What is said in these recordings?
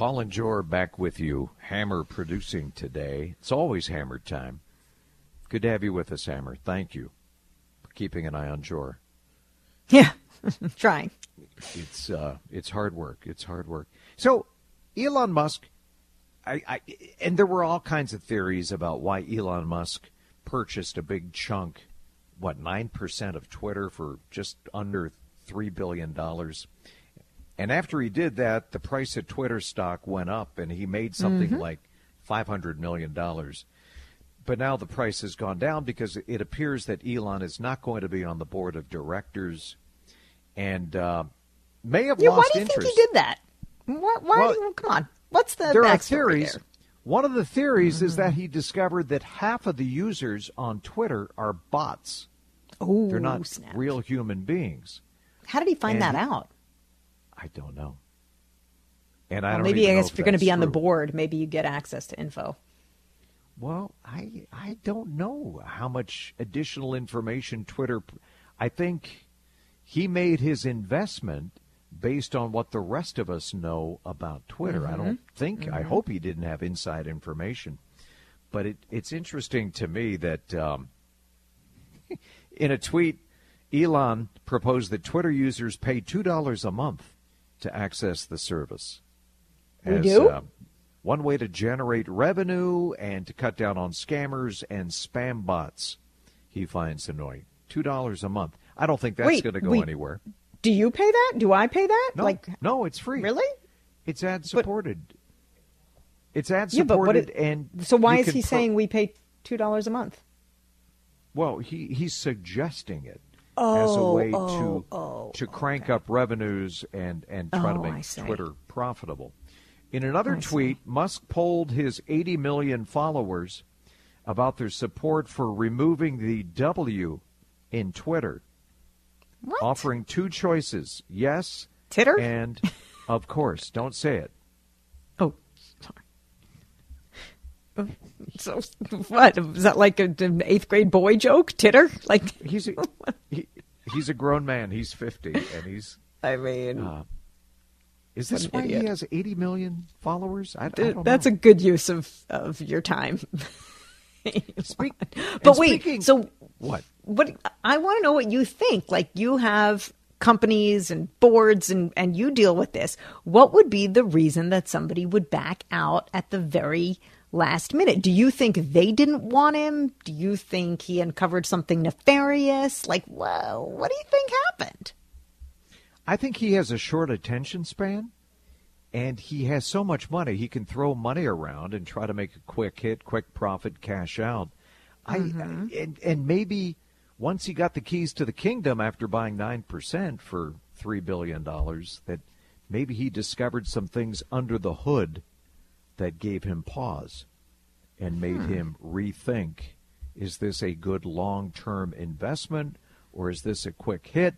Paul and Jor back with you. Hammer producing today. It's always Hammer time. Good to have you with us, Hammer. Thank you for keeping an eye on Jor. Yeah, trying. It's uh, it's hard work. It's hard work. So, Elon Musk, I, I and there were all kinds of theories about why Elon Musk purchased a big chunk, what nine percent of Twitter for just under three billion dollars. And after he did that, the price of Twitter stock went up, and he made something like five hundred million dollars. But now the price has gone down because it appears that Elon is not going to be on the board of directors, and uh, may have Yeah, why do you interest. think he did that? Why? why Well, you- come on. What's the there are theories. there? One of the theories is Mm-hmm. that he discovered that half of the users on Twitter are bots. Oh, They're not snap. real human beings. How did he find And that out? I don't know. And I Well, don't maybe I guess if you're going to be on the board, maybe you get access to info. Well, I I don't know how much additional information Twitter. I think he made his investment based on what the rest of us know about Twitter. I don't think. I hope he didn't have inside information, but it, it's interesting to me that um, in a tweet, Elon proposed that Twitter users pay two dollars a month to access the service. We as, do? uh, one way to generate revenue and to cut down on scammers and spam bots. He finds annoying. Two dollars a month. I don't think that's going to go we- anywhere. Do you pay that? Do I pay that? No, Like, no, it's free. really? It's ad supported. It's ad Yeah, supported, it- and So why is he pro- saying we pay two dollars a month? Well, he he's suggesting it as a oh, way to oh, oh to crank up revenues and and try to Oh, make. Twitter profitable. In another I see. tweet, Musk polled his 80 million followers about their support for removing the W in Twitter, What? offering two choices: yes, Titter? and of course. Don't say it. Oh, sorry. So what? Is that like a- an eighth grade boy joke? Titter? Like, He's a, he, he's a grown man. He's 50, and he's I mean, Uh, Is this why an he has 80 million followers? I, I that's know. a good use of of your time. Speak- but wait, speaking- so what? what I want to know what you think. Like you have companies and boards and and you deal with this. What would be the reason that somebody would back out at the very last minute? Do you think they didn't want him? Do you think he uncovered something nefarious? Like, whoa, what do you think happened? I think he has a short attention span, and he has so much money he can throw money around and try to make a quick hit, quick profit, cash out. I mm-hmm. and and maybe once he got the keys to the kingdom after buying nine percent for three billion dollars, that maybe he discovered some things under the hood that gave him pause and made him rethink: Is this a good long-term investment, or is this a quick hit?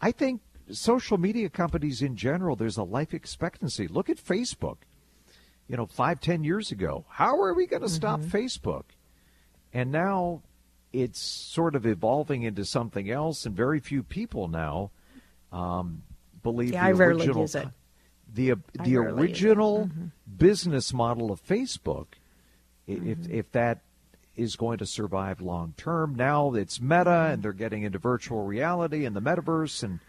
I think social media companies in general, there's a life expectancy. Look at Facebook. You know, five, ten years ago, how are we going to stop Facebook? And now it's sort of evolving into something else, and very few people now um, believe Yeah, the I rarely use it. The the rarely use it. original business model of Facebook. If Mm-hmm. if that is going to survive long term. Now it's meta, and they're getting into virtual reality and the metaverse, and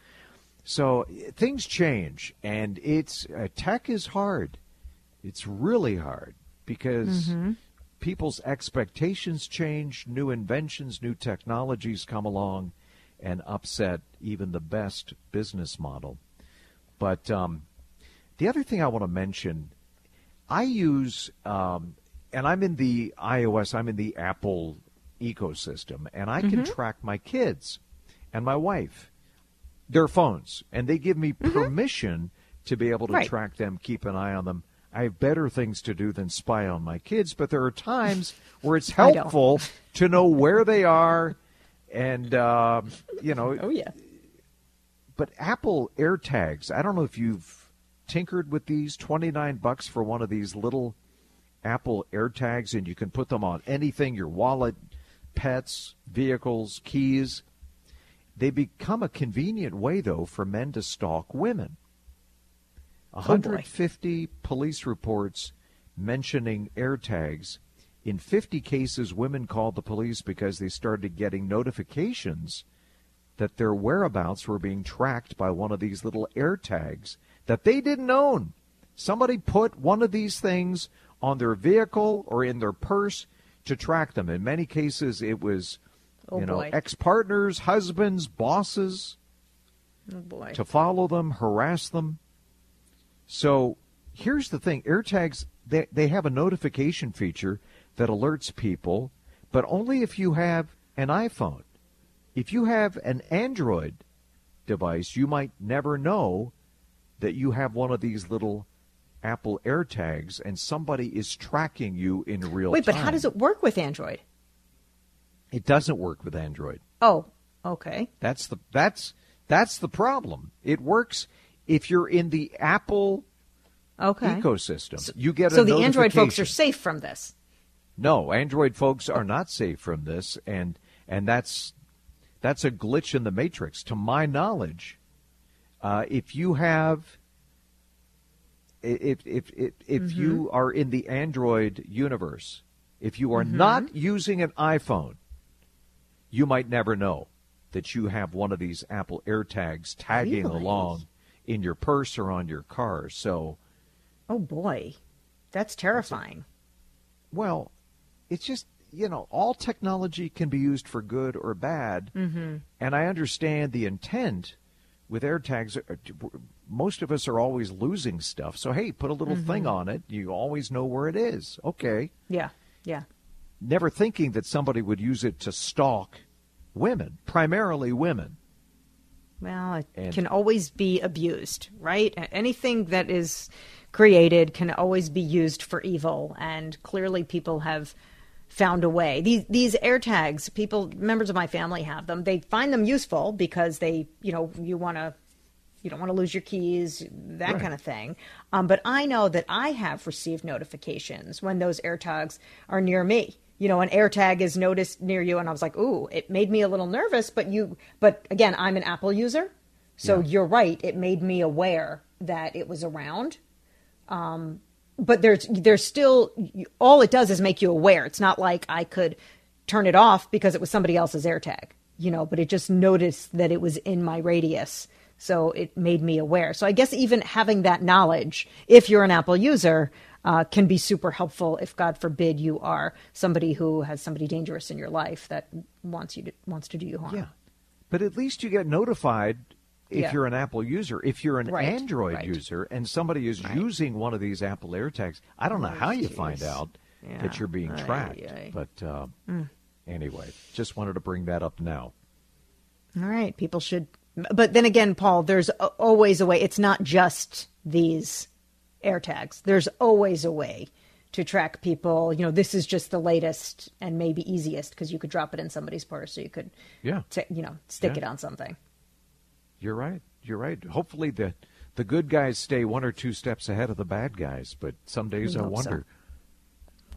so things change. And it's uh, tech is hard. It's really hard because Mm-hmm. people's expectations change, new inventions, new technologies come along, and upset even the best business model. But um, the other thing I want to mention, I use, um, and I'm in the iOS, I'm in the Apple ecosystem, and I can track my kids and my wife, their phones, and they give me permission to be able to Right. track them, keep an eye on them. I have better things to do than spy on my kids, but there are times where it's helpful to know where they are, and um, you know, Oh yeah. but Apple AirTags, I don't know if you've tinkered with these 29 bucks for one of these little Apple AirTags and you can put them on anything, your wallet, pets, vehicles, keys. They become a convenient way though for men to stalk women. Oh, boy. 150 police reports mentioning AirTags. In 50 cases, women called the police because they started getting notifications that their whereabouts were being tracked by one of these little AirTags that they didn't own. Somebody put one of these things on their vehicle or in their purse to track them. In many cases, it was, Oh, you know, ex-partners, husbands, bosses Oh boy. to follow them, harass them. So here's the thing AirTags, they, they have a notification feature that alerts people, but only if you have an iPhone. If you have an Android device, you might never know that you have one of these little Apple AirTags and somebody is tracking you in real Wait, time. Wait, but how does it work with Android? It doesn't work with Android. Oh, okay. That's the that's that's the problem. It works if you're in the Apple Okay. ecosystem. you get so the Android folks are safe from this. No, Android folks are not safe from this, and and that's that's a glitch in the matrix. To my knowledge, uh, if you have if if if, if Mm-hmm. you are in the Android universe, if you are Mm-hmm. not using an iPhone, you might never know that you have one of these Apple AirTags tagging Really? along in your purse or on your car. So, Oh boy, that's terrifying. well, it's just you know all technology can be used for good or bad, mm-hmm. and I understand the intent with AirTags. uh, Most of us are always losing stuff, so hey, put a little Mm-hmm. thing on it. You always know where it is. Okay, Yeah, yeah. never thinking that somebody would use it to stalk women, primarily women. Well, it And- can always be abused, right? Anything that is created can always be used for evil, and clearly people have found a way. These these AirTags, people, members of my family have them. They find them useful because they, you know, you want to. You don't want to lose your keys, that Right. kind of thing. Um, but I know that I have received notifications when those AirTags are near me. You know, an AirTag is noticed near you, and I was like, "Ooh!" It made me a little nervous. But you, but again, I'm an Apple user, so Yeah. you're right. It made me aware that it was around. Um, but there's there's still all it does is make you aware. It's not like I could turn it off because it was somebody else's AirTag, you know. But it just noticed that it was in my radius, so it made me aware. So I guess even having that knowledge, if you're an Apple user, uh, can be super helpful. If God forbid you are somebody who has somebody dangerous in your life that wants you to wants to do you harm. Yeah, but at least you get notified if Yeah. you're an Apple user. If you're an Right, Android right. user and somebody is using one of these Apple AirTags, I don't know how you find out Yeah. that you're being tracked. ay. But uh, anyway, just wanted to bring that up now. All right, people should. But then again, Paul, there's always a way. It's not just these AirTags. There's always a way to track people. You know, this is just the latest and maybe easiest because you could drop it in somebody's purse, so you could, Yeah. ta- you know, stick Yeah. it on something. You're right. You're right. Hopefully the the good guys stay one or two steps ahead of the bad guys. But some days We I hope so. wonder.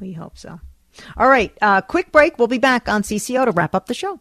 We hope so. All right, uh, quick break. We'll be back on CCO to wrap up the show.